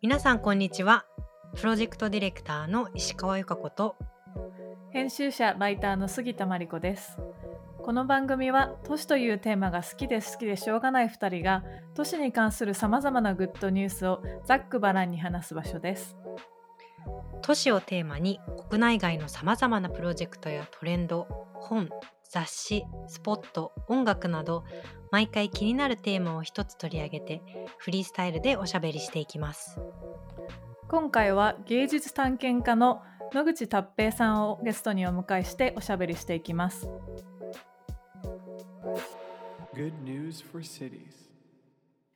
皆さんこんにちは。プロジェクトディレクターの石川由香子と編集者ライターの杉田真理子です。この番組は都市というテーマが好きで好きでしょうがない2人が都市に関するさまざまなグッドニュースをざっくばらんに話す場所です。都市をテーマに国内外のさまざまなプロジェクトやトレンド本雑誌スポット音楽など毎回気になるテーマを一つ取り上げてフリースタイルでおしゃべりしていきます今回は芸術探検家の野口達平さんをゲストにお迎えしておしゃべりしていきます Good news for cities.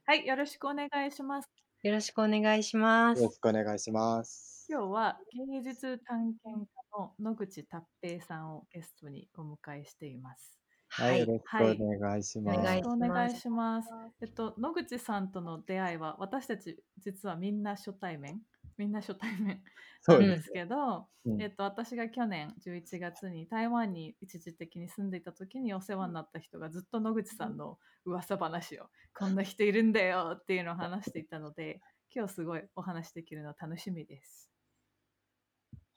はいよろしくお願いしますよろしくお願いしますよろしくお願いします。今日は芸術探検家の野口達平さんをゲストにお迎えしていますはい、よろしくお願いします。お願いしくお願いしします。えっと、野口さんとの出会いは、私たち実はみんな初対面、みんな初対面そうんで。すけど、うんえっと、私が去年11月に台湾に一時的に住んでいた時にお世話になった人がずっと野口さんの噂話を、こんな人いるんだよっていうのを話していたので、今日すごいお話できるの楽しみです。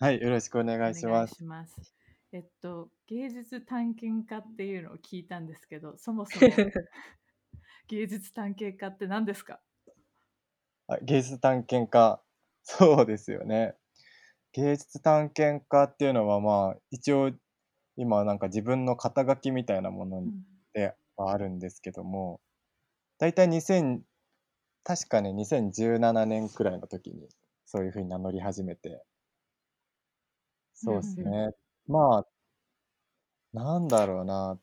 はい、よろしくお願いしお願います。します。えっと、芸術探検家っていうのを聞いたんですけど、そもそも 芸術探検家って何ですか？あ芸術探検家、そうですよね。芸術探検家っていうのは、まあ、一応、今、なんか自分の肩書きみたいなものではあるんですけども、大体2000、確かね、2017年くらいの時に、そういうふうに名乗り始めて、そうですね。まあ、なんだろうな。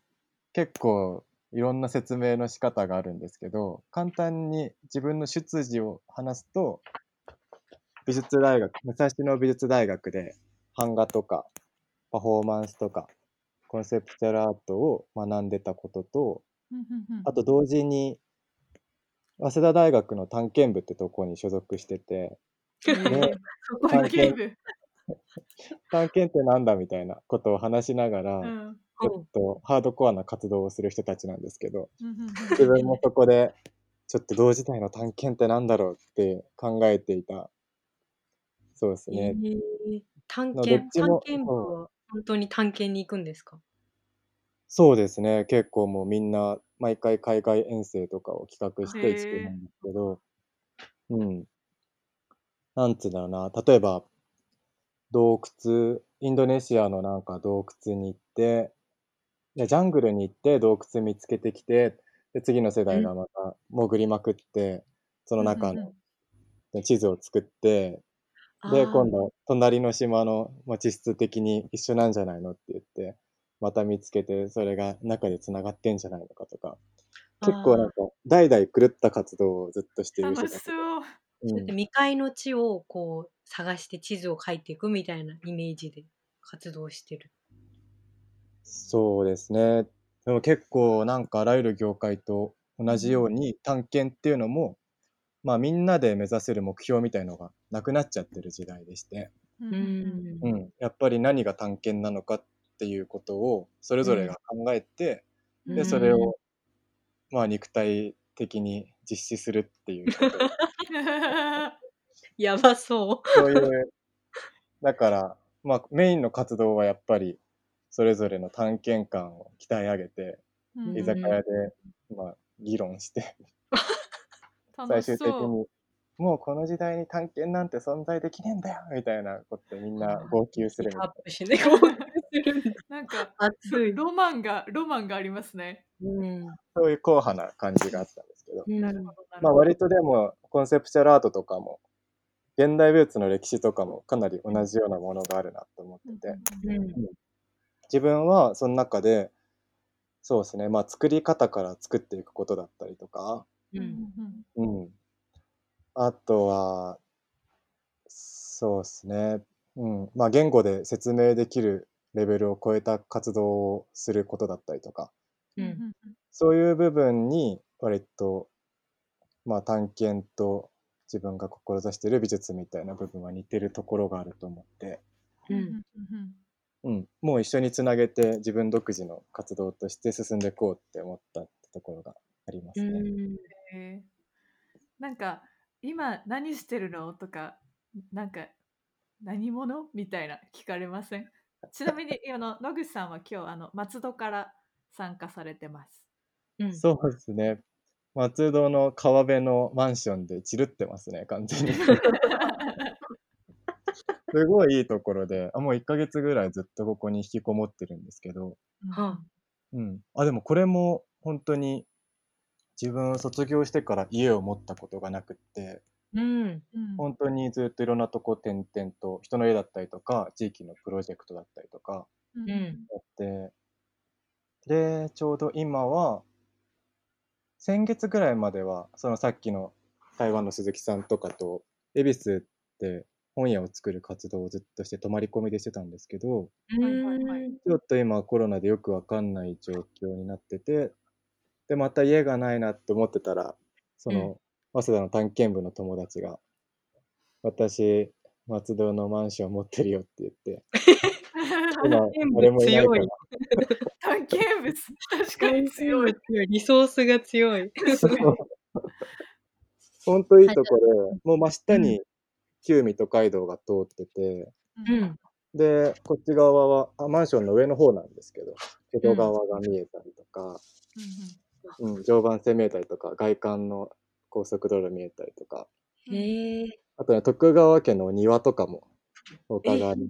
結構いろんな説明の仕方があるんですけど、簡単に自分の出自を話すと、美術大学、武蔵野美術大学で版画とかパフォーマンスとかコンセプチュアルアートを学んでたことと、あと同時に早稲田大学の探検部ってとこに所属してて、えーそこに警部。探検ってなんだみたいなことを話しながら、うんちょっとハードコアな活動をする人たちなんですけど、自分もそこで、ちょっと同時代の探検ってなんだろうって考えていた。そうですえね。ー探まあ検どっちも探検部は本当に探検に行くんですか？そうですね。結構もうみんな、毎回海外遠征とかを企画していくんですけど、うん。なんつうんだろうな。例えば、洞窟、インドネシアのなんか洞窟に行って、でジャングルに行って洞窟見つけてきて、で次の世代がまた潜りまくって、その中うんうんの地図を作って、で今度隣の島のまあ地質的に一緒なんじゃないのって言ってまた見つけてそれが中でつながってんじゃないのかとか。結構なんか代々狂った活動をずっとしている人たち楽しそう。うんだって未開の地をこう探して地図を書いていくみたいなイメージで活動してる。そうですね。でも結構なんかあらゆる業界と同じように探検っていうのもまあみんなで目指せる目標みたいのがなくなっちゃってる時代でして、うん。うん。うん、やっぱり何が探検なのかっていうことをそれぞれが考えて、うん。で、それを、まあ、肉体的に実施するっていうこと。やばそそういう、だから、まあ、メインの活動はやっぱり、それぞれの探検感を鍛え上げて、うん居酒屋で、まあ、議論して、最終的。に、もうこの時代に探検なんて存在できねえんだよみたいなことでみんな号泣すう。るみたいアップしてね、こうするんだ。なんか、熱い。ロマンが、ロマンがありますね。うん。な、そういう硬派な感じがあったんですけど、まあ、割とでもコンセプチュアルアートとかも現代美術の歴史とかもかなり同じようなものがあるなと思ってて。うん自分はその中でそうですね。まあ作り方から作っていくことだったりとか、うん、あとはそうですね、うん。まあ、言語で説明できるレベルを超えた活動をすることだったりとかうんうんうん。そういう部分に割と、まあ、探検と自分が志している美術みたいな部分は似てるところがあると思って、うん。うん。うんうん、もう一緒につなげて自分独自の活動として進んでいこうって思ったってところがありますね。なんか今何してるのとかなんか何者みたいな聞かれません？ちなみにあの野口さんは今日あの松戸から参加されてます。うん。そうですね。松戸の川辺のマンションでチルってますね、完全に。すごいいいところで、あもう1ヶ月ぐらいずっとここに引きこもってるんですけど、はうん。あ、でもこれも本当に自分卒業してから家を持ったことがなくって、うん。うん。本当にずっといろんなとこ転々と、人の家だったりとか、地域のプロジェクトだったりとかうん。うん。やって、で、ちょうど今は、先月ぐらいまでは、そのさっきの台湾の鈴木さんとかと、恵比寿で本屋を作る活動をずっとして泊まり込みでしてたんですけど、ちょっと今コロナでよくわかんない状況になってて、で、また家がないなって思ってたら、その、早稲田の探検部の友達が、私、松戸のマンション持ってるよって言って、今、誰もいないから強い、探検物。確かに強い。リソースが強い。確かにほんといいとこで、もう真下に旧水戸街道が通ってて、うん。で、こっち側は、あマンションの上の方なんですけど、江戸川が見えたりとか、うん、常磐線見えたりとか、外観の高速道路見えたりとか、へえ。あとね、徳川家の庭とかも、お互い。に、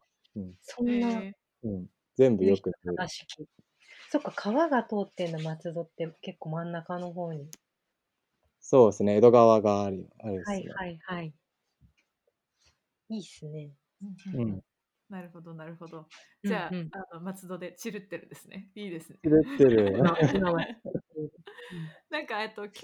そんな。えうん、全部よく見える。そっか川が通ってんだ松戸って結構真ん中の方に。そうですね、江戸川がある、あるですね。はいはいはい。いいっすね。ーうん。なるほどなるほど。じゃあ,、うんうんあの松戸でチルってるですね。いいですね。滑ってる。今今はなんかえっと去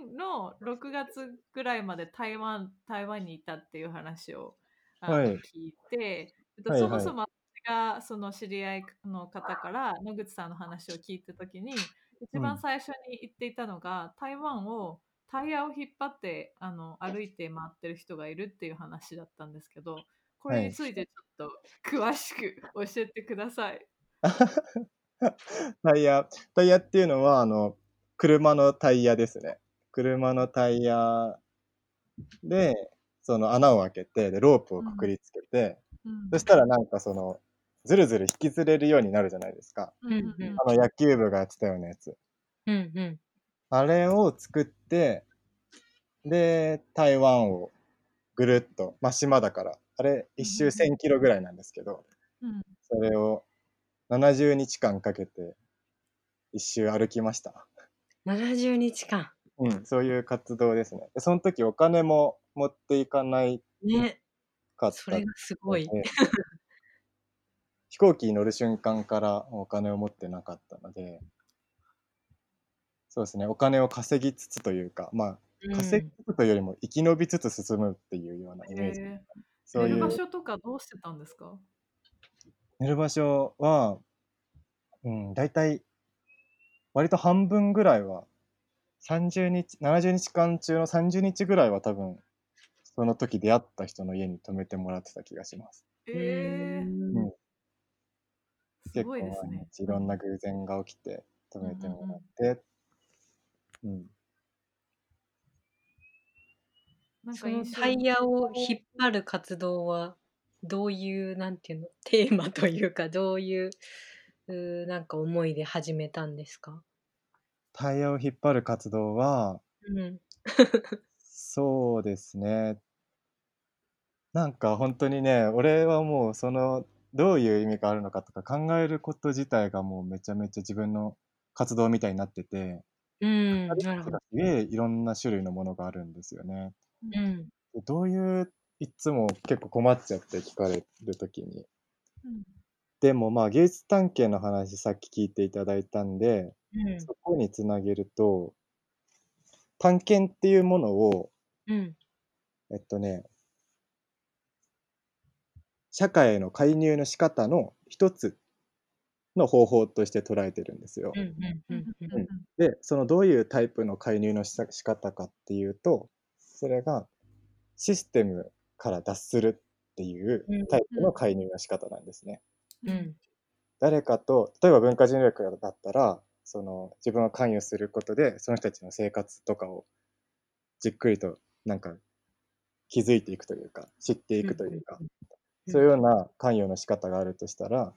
年の6月ぐらいまで台湾台湾にいたっていう話をあの、はい聞いて、えっとはいはいそもそも私がその知り合いの方から野口さんの話を聞いた時に一番最初に言っていたのが、台湾をタイヤを引っ張ってあの歩いて回ってる人がいるっていう話だったんですけどこれについてちょっと詳しく教えてください。タイヤ、タイヤっていうのは、あの、車のタイヤですね。車のタイヤで、その穴を開けて、で、ロープをくくりつけて、うんそしたらなんかその、ずるずる引きずれるようになるじゃないですか。うんうんうんあの野球部がやってたようなやつ。うんうん。あれを作って、で、台湾をぐるっと、まあ、島だから、あれ一周1000キロぐらいなんですけど、うんそれを70日間かけて一周歩きました。70日間。うん、そういう活動ですね。でその時お金も持っていかないね。かったそれがすごい。飛行機に乗る瞬間からお金を持ってなかったので、そうですね、お金を稼ぎつつというか、まあ、稼ぎつつというよりも生き延びつつ進むっていうようなイメージ。そういう。寝る場所とかどうしてたんですか？寝る場所は、うん、大体、割と半分ぐらいは、30日、70日間中の30日ぐらいは多分、その時出会った人の家に泊めてもらってた気がします。えー、うん。す結構毎。日いろんな偶然が起きて泊めてもらって、うん。なんそのか印象タイヤを引っ張る活動はどういうなんていうの テーマというかどういううーなんか思いで始めたんですか？タイヤを引っ張る活動は、うん そうですね。なんか本当にね、俺はもうその、どういう意味があるのかとか考えること自体がもうめちゃめちゃ自分の活動みたいになってて、うんあれなるほど。すげえいろんな種類のものがあるんですよね。うん。でどういう、いつも結構困っちゃって聞かれるときに。うん。でもまあ芸術探検の話さっき聞いていただいたんで、うん。そこにつなげると、探検っていうものを、うん。えっとね、社会への介入の仕方の一つの方法として捉えてるんですよ。で、そのどういうタイプの介入のし仕方かっていうと、それがシステムから脱するっていううんタイプの介入の仕方なんですね。うん。誰かと例えば文化人類学だったらその自分は関与することでその人たちの生活とかをじっくりとなんか気づいていくというか知っていくというか、うんそういうような関与の仕方があるとしたら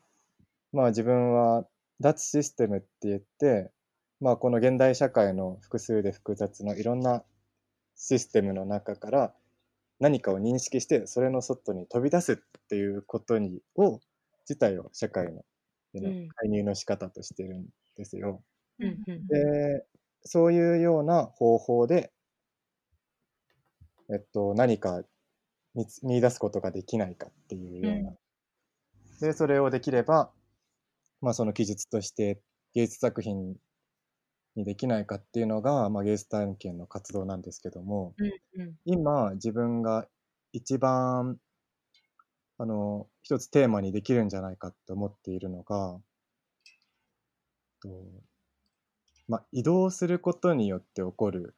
まあ自分は脱システムって言ってまあこの現代社会の複数で複雑ないろんなシステムの中から何かを認識してそれの外に飛び出すっていうことにを自体を社会の介入の仕方としてるんですよ。うんうん。でそういうような方法で、えっと、何か見つ見出すことができないかっていうような。でそれをできれば、まあ、その記述として芸術作品にできないかっていうのが、まあ、芸術探検の活動なんですけどもうんうん今自分が一番あの一つテーマにできるんじゃないかって思っているのがと、まあ、移動することによって起こる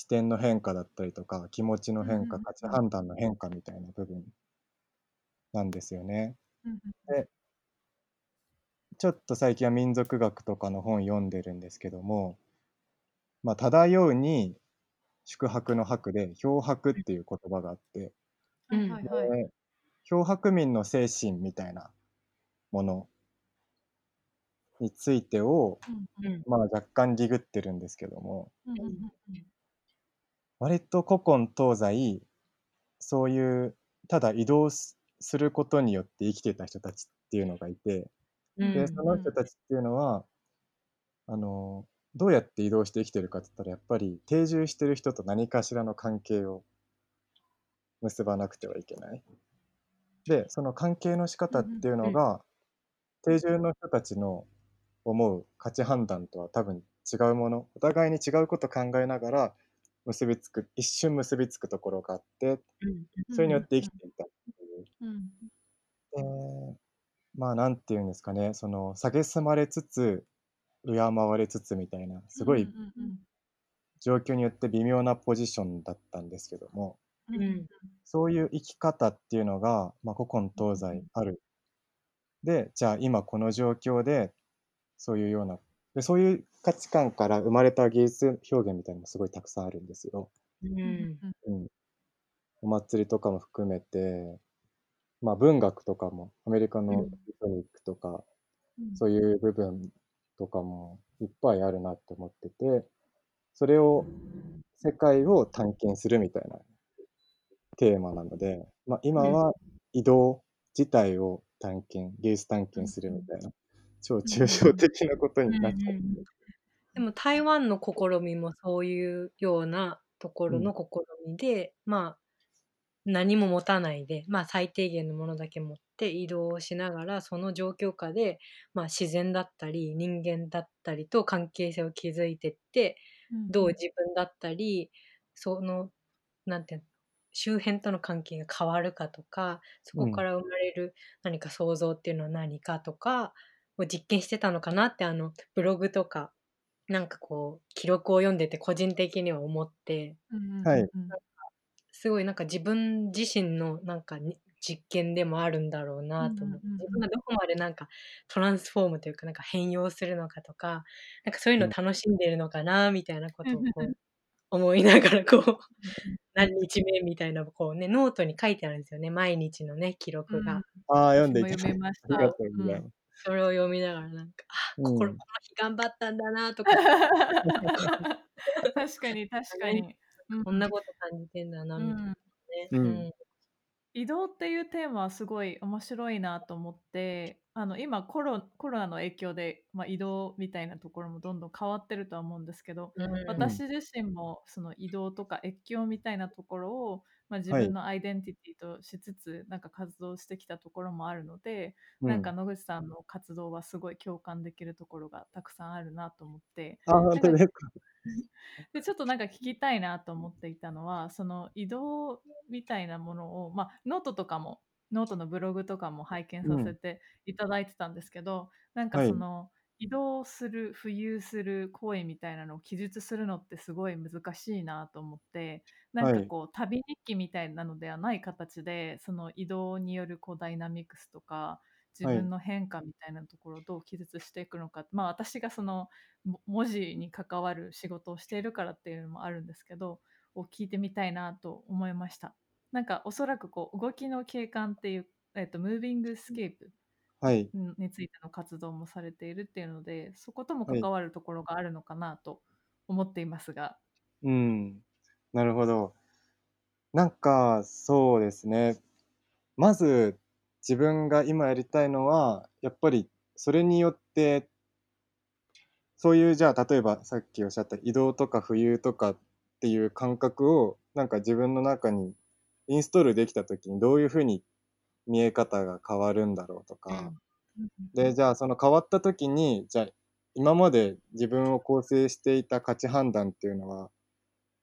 視点の変化だったりとか気持ちの変化うん価値判断の変化みたいな部分なんですよね。ちょっと最近は民族学とかの本読んでるんですけども、まあ、漂うに宿泊の泊で漂泊っていう言葉があって、うん。はいはいはい。で漂泊民の精神みたいなものについてを、うんうん。まあ、若干リグってるんですけどもうんうんうん割と古今東西そういうただ移動すすることによって生きてた人たちっていうのがいて、うんでその人たちっていうのはあのどうやって移動して生きてるかって言ったらやっぱり定住してる人と何かしらの関係を結ばなくてはいけない。でその関係の仕方っていうのが定住の人たちの思う価値判断とは多分違うもの。お互いに違うこと考えながら結びつく一瞬結びつくところがあってうん。それによって生きていたっていう。うん。えーまあなんていうんですかね。その蔑まれつつ敬われつつみたいなすごい状況によって微妙なポジションだったんですけども。うん。うんそういう生き方っていうのが、まあ、古今東西ある。でじゃあ今この状況でそういうようなでそういう価値観から生まれた芸術表現みたいなのもすごいたくさんあるんですよ。うん。うん、お祭りとかも含めて、まあ、文学とかもアメリカのうん。テトニックとか、うん。そういう部分とかもいっぱいあるなって思っててそれを世界を探検するみたいなテーマなので、まあ、今は移動自体を探検芸術探検するみたいな超抽象的なことになっちゃって、でも台湾の試みもそういうようなところの試みで、まあ何も持たないで、まあ、最低限のものだけ持って移動しながらその状況下で、まあ、自然だったり人間だったりと関係性を築いてってどう自分だったりそのなんていうの周辺との関係が変わるかとかそこから生まれる何か想像っていうのは何かとかを実験してたのかなってあのブログとかなんかこう記録を読んでて個人的には思って。はい。すごいなんか自分自身のなんかに実験でもあるんだろうなと思って。うんうんうんうん。自分がどこまでなんかトランスフォームというかなんか変容するのかとかなんかそういうのを楽しんでるのかなみたいなことをこう 思いながらこう何日目みたいなこうねノートに書いてあるんですよね毎日のね記録が、ああ読んでいただいて読めました。ありがとうございます。それを読みながらなんかあうん。心この日頑張ったんだなとか。確かに確かに、うん。こんなこと感じてんだなみたいなね、うん。うん。移動っていうテーマはすごい面白いなと思ってあの今コロコロナの影響で、まあ、移動みたいなところもどんどん変わってるとは思うんですけど、うん。私自身もその移動とか越境みたいなところを、まあ、自はい。分のアイデンティティとしつつなんか活動してきたところもあるので、うんなんか野口さんの活動はすごい共感できるところがたくさんあるなと思ってあ本当ですか。でちょっとなんか聞きたいなと思っていたのはその移動みたいなものを、まあ、ノートとかもノートのブログとかも拝見させていただいてたんですけど、なんかはい。その、移動する浮遊する行為みたいなのを記述するのってすごい難しいなと思ってなんかこう、旅日記みたいなのではない形でその移動によるこうダイナミクスとか自分の変化みたいなところをどう記述していくのか、まあ私がそのも文字に関わる仕事をしているからっていうのもあるんですけどを聞いてみたいなと思いました。なんかおそらくこう動きの景観っていう、えっとムービングスケープはい。んについての活動もされているっていうのでそことも関わるところがあるのかなと思っていますが、うん。なるほど。なんか、そうですね。まず、自分が今やりたいのは、やっぱり、それによって、そういう、じゃあ、例えばさっきおっしゃった移動とか浮遊とかっていう感覚を、なんか自分の中にインストールできたときに、どういうふうに見え方が変わるんだろうとか、で、じゃあその変わった時に、じゃあ今まで自分を構成していた価値判断っていうのは、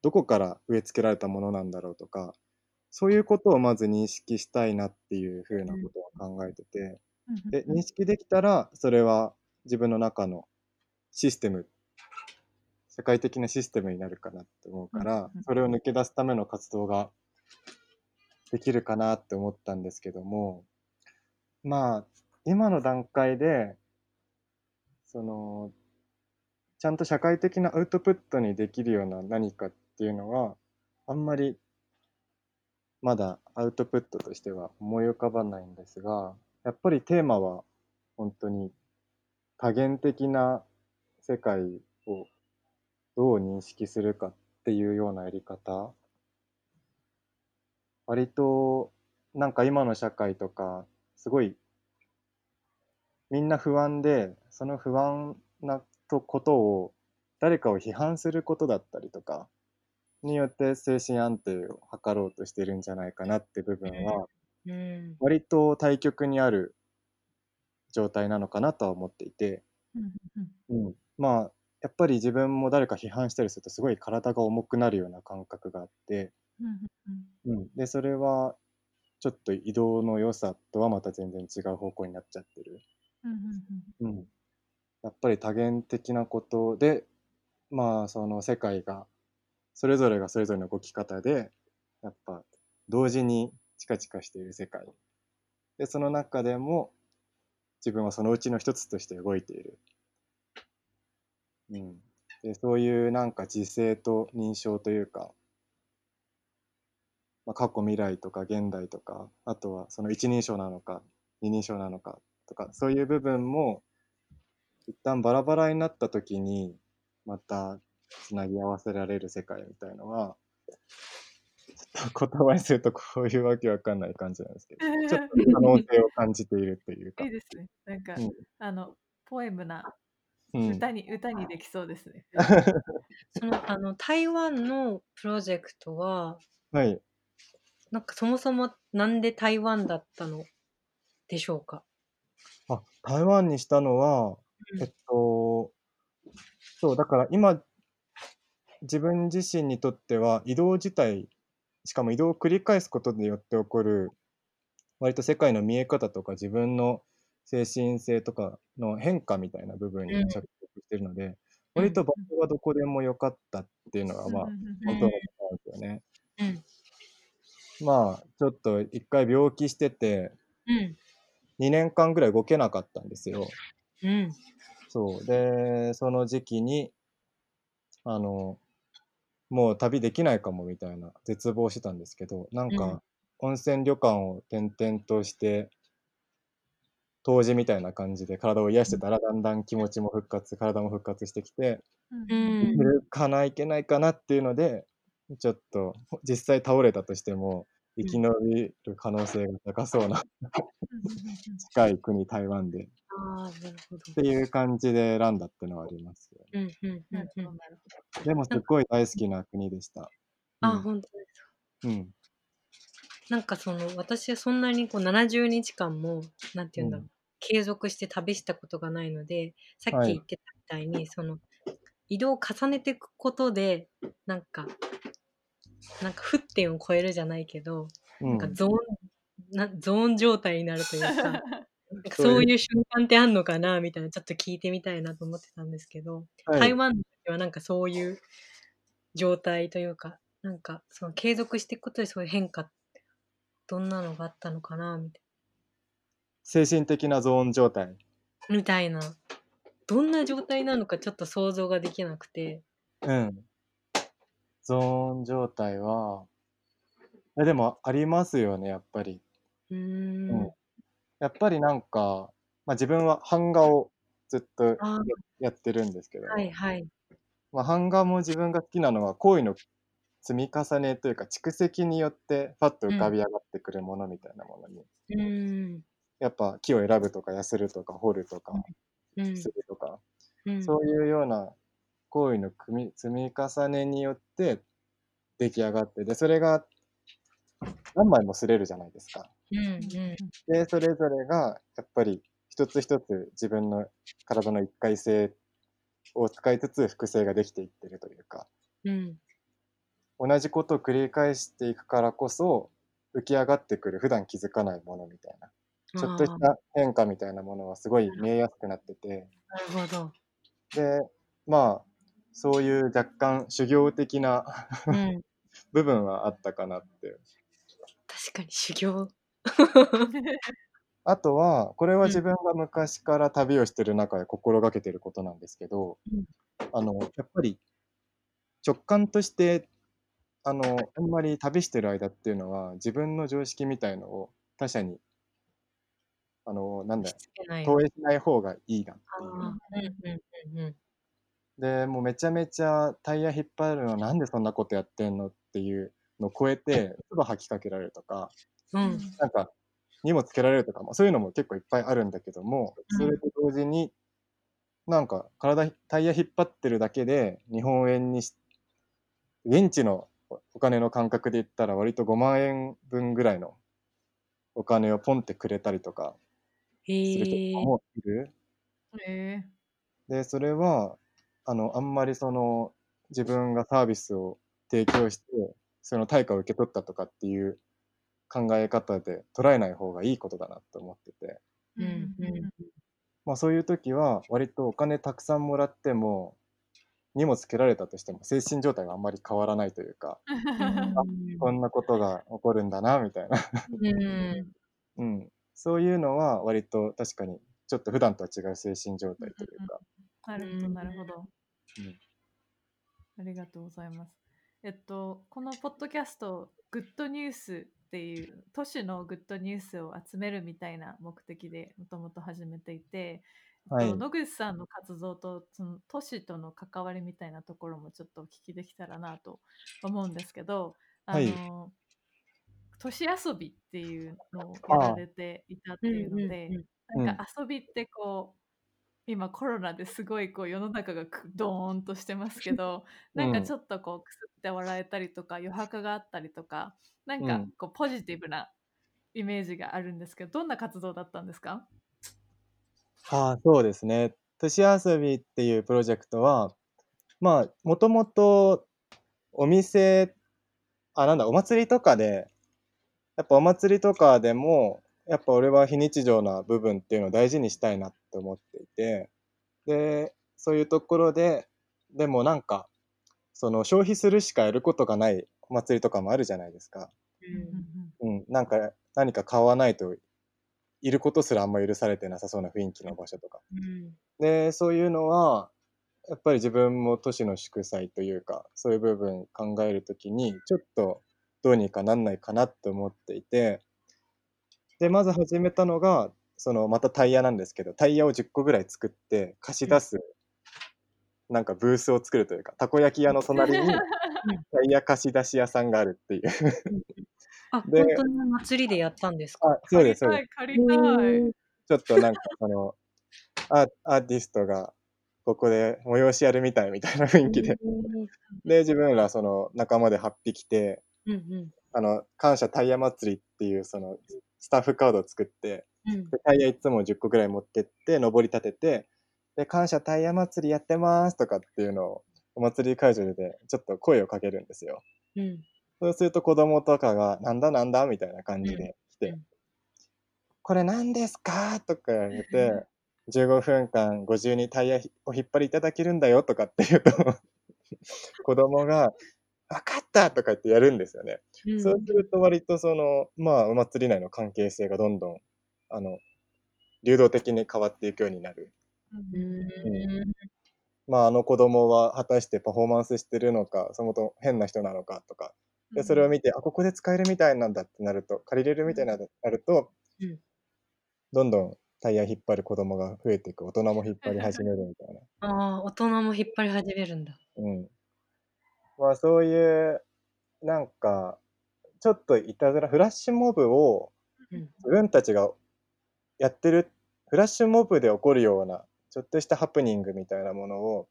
どこから植え付けられたものなんだろうとか、そういうことをまず認識したいなっていうふうなことを考えてて、で、認識できたら、それは自分の中のシステム、世界的なシステムになるかなって思うからうん、それを抜け出すための活動ができるかなって思ったんですけども、まあ、今の段階で、その、ちゃんと社会的なアウトプットにできるような何かっていうのは、あんまりまだアウトプットとしては思い浮かばないんですが、やっぱりテーマは本当に多元的な世界をどう認識するかっていうようなやり方割となんか今の社会とかすごいみんな不安でその不安なとことを誰かを批判することだったりとかによって精神安定を図ろうとしてるんじゃないかなって部分はうん。割と対極にある状態なのかなとは思っていて、うん、まあやっぱり自分も誰か批判したりするとすごい体が重くなるような感覚があって、うん、でそれはちょっと移動の良さとはまた全然違う方向になっちゃってる。うん、やっぱり多元的なことでまあその世界がそれぞれがそれぞれの動き方でやっぱ同時にチカチカしている世界。でその中でも自分はそのうちの一つとして動いている、うん、でそういうなんか自制と認証というか、まあ、過去未来とか現代とかあとはその一人称なのか二人称なのかとかそういう部分も一旦バラバラになった時にまたつなぎ合わせられる世界みたいのはちょっと言葉にするとこういうわけわかんない感じなんですけど ちょっと可能性を感じているというかいい、ですね。なんか、うんあのポエムなうん、歌に、歌にできそうですね。そのあの台湾のプロジェクトははいなんかそもそもなんで台湾だったの？でしょうか、あ台湾にしたのはうん。えっとそうだから今自分自身にとっては移動自体しかも移動を繰り返すことによって起こる割と世界の見え方とか自分の精神性とかの変化みたいな部分にうん。着目してるので、割と場所はどこでもよかったっていうのがまあ本当のことなんですよね。うんまあちょっと一回病気しててうん。2年間ぐらい動けなかったんですよ。うん。そう。で、その時期に、あの、もう旅できないかもみたいな絶望してたんですけど、なんうん。か、温泉旅館を転々として、湯治みたいな感じで体を癒してたら、だんだん気持ちも復活、体も復活してきて、うん。いけるかな、いけないかなっていうので、ちょっと、実際倒れたとしても、生き延びる可能性が高そうな近い国、台湾で。ああなるほどっていう感じで選んだっていうのはありますよね。うんうんうんうんなるほど、なるほど。でもすっごい大好きな国でした。あ本当ですかうん。うん。なんかその私はそんなにこう70日間もなんて言うんだろう、うん継続して旅したことがないのでさっはいき言ってたみたいに、その移動を重ねていくことでなんかなんか沸点を超えるじゃないけど、うんなんかゾーンなゾーン状態になるという かそういう瞬間ってあんのかなみたいなちょっと聞いてみたいなと思ってたんですけど、はい台湾の時はなんかそういう状態というかなんかその継続していくことでそういう変化どんなのがあったのかなみたい精神的なゾーン状態。みたいな。どんな状態なのかちょっと想像ができなくて。うん。ゾーン状態は、えでもありますよね、やっぱり。うーうんん。やっぱりなんか、まあ、自分は版画をずっとやってるんですけど、あ、はいはい。まあ、版画も自分が好きなのは行為の積み重ねというか蓄積によってパッと浮かび上がってくるものみたいなものに、うーん。やっぱ木を選ぶとかヤスるとか掘るとかうんするとか、うん。そういうような行為の組み積み重ねによって出来上がってでそれが何枚も擦れるじゃないですか。うんうん。でそれぞれがやっぱり一つ一つ自分の体の一回性を使いつつ複製ができていってるというかうん。同じことを繰り返していくからこそ浮き上がってくる普段気づかないものみたいなちょっとした変化みたいなものはすごい見えやすくなっててなるほど。でまあそういう若干修行的なうん。部分はあったかなって確かに修行。あとはこれうんは自分が昔から旅をしてる中で心がけてることなんですけど、うんあのやっぱり直感としてあのあんまり旅してる間っていうのは自分の常識みたいのを他者にあのなんだ。投影しない方がいいなってあいう。あ、うんうんうんうん。でもうめちゃめちゃタイヤ引っ張るのなんでそんなことやってんのっていうのを超えて 唾吐きかけられるとかうん。なんか荷物つけられるとかもそういうのも結構いっぱいあるんだけどもうんそれと同時になんか体タイヤ引っ張ってるだけで日本円にし現地のお金の感覚で言ったら割と5万円分ぐらいのお金をポンってくれたりとかすえ人。もいる。えでそれはあのあんまりその自分がサービスを提供してその対価を受け取ったとかっていう考え方で捉えない方がいいことだなと思ってて、うんうんまあ、そういう時は割とお金たくさんもらっても荷物つけられたとしても精神状態があんまり変わらないというか こんなことが起こるんだなみたいな、うん。うん、そういうのは割と確かにちょっと普段とは違う精神状態というか、なるほど、なるほど。うん。ありがとうございます。えっと、このポッドキャスト、グッドニュースっていう、都市のグッドニュースを集めるみたいな目的でもともと始めていて、えっとはい野口さんの活動とその都市との関わりみたいなところもちょっとお聞きできたらなと思うんですけど、あの、はい都市遊びっていうのをやられていたっていうので、なんか遊びってこう今コロナですごいこう世の中がくドーンとしてますけど なんかちょっとこうくすって笑えたりとか余白があったりとかなんかうん。こうポジティブなイメージがあるんですけどどんな活動だったんですか？ああ、そうですね。都市遊びっていうプロジェクトは、まあ、もともとお店、あ、なんだ、お祭りとかで、やっぱお祭りとかでも、やっぱ俺は非日常な部分っていうのを大事にしたいなって思っていて、で、そういうところで、でもなんか、その消費するしかやることがないお祭りとかもあるじゃないですか。うん、なんか何か買わないといることすらあんま許されてなさそうな雰囲気の場所とか。うんで、そういうのは、やっぱり自分も都市の祝祭というか、そういう部分考えるときに、ちょっとどうにかなんないかなって思っていて、で、まず始めたのが、そのまたタイヤなんですけど、タイヤを10個ぐらい作って貸し出す、なんかブースを作るというか、たこ焼き屋の隣にタイヤ貸し出し屋さんがあるっていう。あ、で本当に祭りでやったんですか？あ、そうです、そうです。借りたい借りたい。ちょっとなんかそのアアーティストがここで催しやるみたいみたいな雰囲気で、で自分らその仲間で8匹てうんうん。あの感謝タイヤ祭りっていうそのスタッフカードを作ってうん。でタイヤいつも10個ぐらい持ってって登り立ててで感謝タイヤ祭りやってますとかっていうのをお祭り会場でちょっと声をかけるんですよ。うん。そうすると子供とかが、なんだなんだみたいな感じで来て、うん。これ何ですか？とか言って、15分間ご自由にタイヤを引っ張りいただけるんだよとかって言うと、子供が、分かったとか言ってやるんですよね。うんそうすると割とその、まあ、お祭り内の関係性がどんどん、あの、流動的に変わっていくようになる。うんうんまあ、あの子供は果たしてパフォーマンスしてるのか、そもそも変な人なのかとか、でそれを見て、あ、ここで使えるみたいなんだってなると、借りれるみたいななると、うんどんどんタイヤ引っ張る子供が増えていく、大人も引っ張り始めるみたいな。ああ、大人も引っ張り始めるんだ。うん。まあそういう、なんか、ちょっといたずら、フラッシュモブをうん。自分たちがやってる、フラッシュモブで起こるような、ちょっとしたハプニングみたいなものを、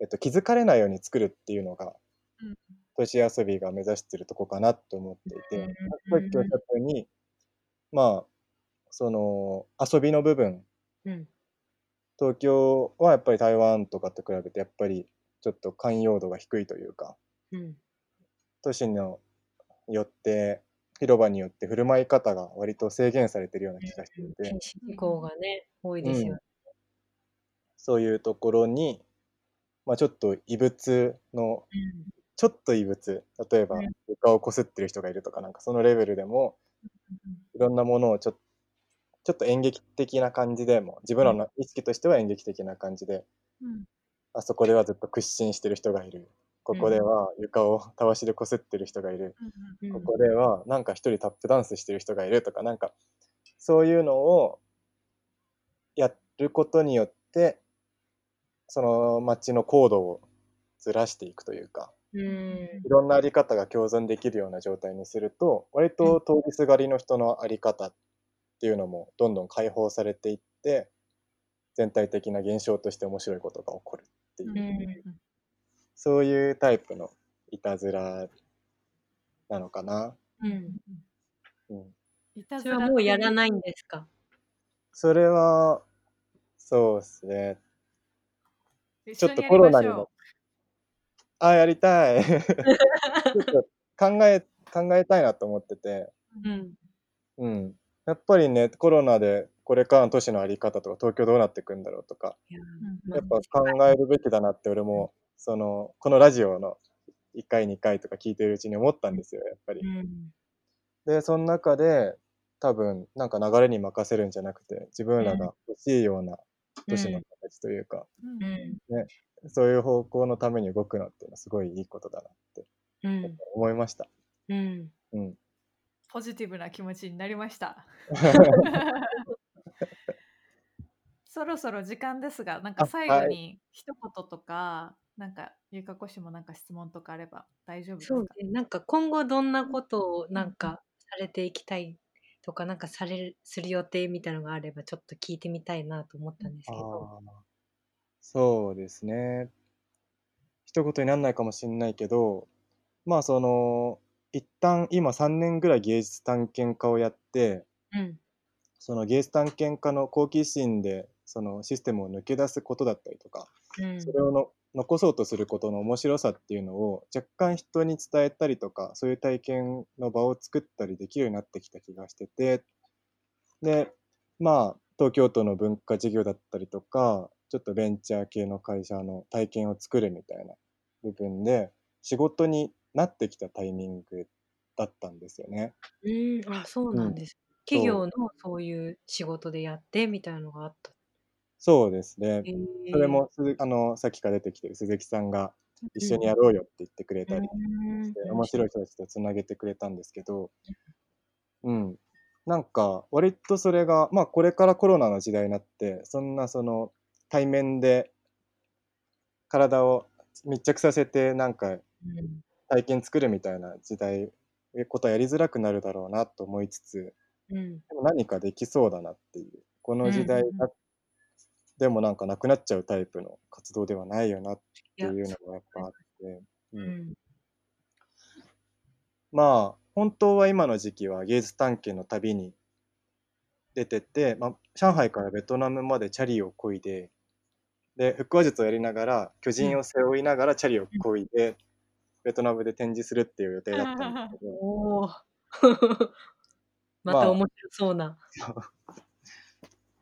えっと、気づかれないように作るっていうのが、うん。年遊びが目指してるとこかなと思っていて、うん。さっきおっしゃったように、まあ、その遊びの部分、うん。東京はやっぱり台湾とかと比べてやっぱりちょっと寛容度が低いというか、うん。都市のよって、広場によって振る舞い方が割と制限されてるような気がしていて、禁止事項がね、多いですよね。そういうところに、まあ、ちょっと異物の、ちょっと異物、例えばうん。床をこすってる人がいるとか、なんかそのレベルでも、いろんなものをちょちょっと演劇的な感じでも、自分らの意識としては演劇的な感じで、うんあそこではずっと屈伸してる人がいる。ここでは床をたわしでこすってる人がいる。うんここではなんか一人タップダンスしてる人がいるとか、なんかそういうのをやることによって、その街の高度をずらしていくというか、うん。いろんなあり方が共存できるような状態にすると、割と通りすがりの人のあり方っていうのもどんどん解放されていって、全体的な現象として面白いことが起こるっていう、うんそういうタイプのいたずらなのかな。うん。うん、それはもうやらないんですか？それは、そうですね。ちちょっとコロナにもあ、やりたい。ちょっと考え、考えたいなと思ってて、うん。うん。やっぱりね、コロナでこれからの都市のあり方とか、東京どうなっていくんだろうとか、いやっぱ考えるべきだなって俺も、その、このラジオの1回、2回とか聞いてるうちに思ったんですよ、やっぱり。うん。で、その中で、多分、なんか流れに任せるんじゃなくて、自分らが欲しいような都市の形というか、うんうん。そういう方向のために動くのっていうのはすごいいいことだなってうん。思いました。うん。うん。ポジティブな気持ちになりました。そろそろ時間ですが、なんかあ最後に一言とか、なんかゆかこ氏もなんか質問とかあれば大丈夫ですか？そうね。なんか今後どんなことをなんかされていきたいとか、なんかされる、する予定みたいなのがあればちょっと聞いてみたいなと思ったんですけど。そうですね。一言にならないかもしれないけど、まあその、一旦今3年ぐらい芸術探検家をやって、うん。その芸術探検家の好奇心でそのシステムを抜け出すことだったりとか、うん。それをの残そうとすることの面白さっていうのを若干人に伝えたりとか、そういう体験の場を作ったりできるようになってきた気がしてて、で、まあ、東京都の文化事業だったりとか、ちょっとベンチャー系の会社の体験を作るみたいな部分で、仕事になってきたタイミングだったんですよね。うん、あ、そうなんです。企業のそういう仕事でやってみたいなのがあった。そうですね。へーそれも、すあの、さっきから出てきてる鈴木さんが一緒にやろうよって言ってくれたりして、うん面白い人たちとつなげてくれたんですけど、うん。なんか、割とそれが、まあ、これからコロナの時代になって、そんなその、対面で体を密着させて、なんか、うん。体験作るみたいな時代、えことはやりづらくなるだろうなと思いつつ、うん。でも何かできそうだなっていう、この時代うんだでもなんかなくなっちゃうタイプの活動ではないよなっていうのがやっぱあって、ううん。ん。まあ本当は今の時期は芸術探検の旅に出てて、まあ、上海からベトナムまでチャリを漕いでで腹話術をやりながら巨人を背負いながらチャリを漕いで、ベトナムで展示するっていう予定だったんですけど。ままあた面白そうな。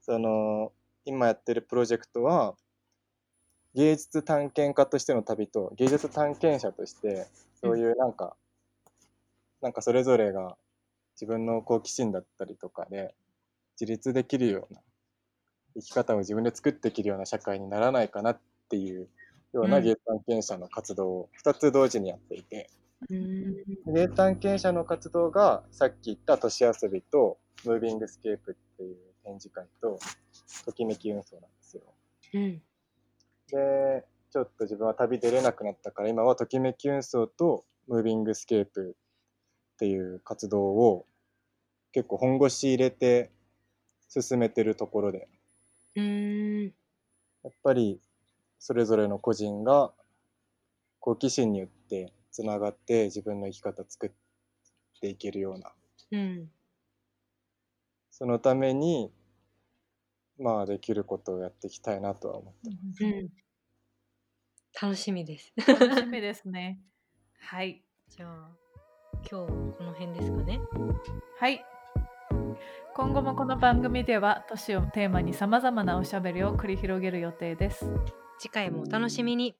その今やってるプロジェクトは芸術探検家としての旅と芸術探検者としてそういうなんか、なんかそれぞれが自分の好奇心だったりとかで自立できるような生き方を自分で作っていけるような社会にならないかなっていうようなうん。ゲイ探検者の活動を2つ同時にやっていて、うん。ゲイ探検者の活動がさっき言った都市遊びとムービングスケープっていう展示会とときめき運送なんですよ。うん。で、ちょっと自分は旅出れなくなったから今はときめき運送とムービングスケープっていう活動を結構本腰入れて進めてるところで。うん。やっぱりそれぞれの個人が好奇心によってつながって自分の生き方作っていけるような。うん。そのためにまあできることをやっていきたいなとは思ってます。うん楽しみです。楽しみですね。はい。じゃあ今日はこの辺ですかね。はい。今後もこの番組では都市をテーマにさまざまなおしゃべりを繰り広げる予定です。次回もお楽しみに。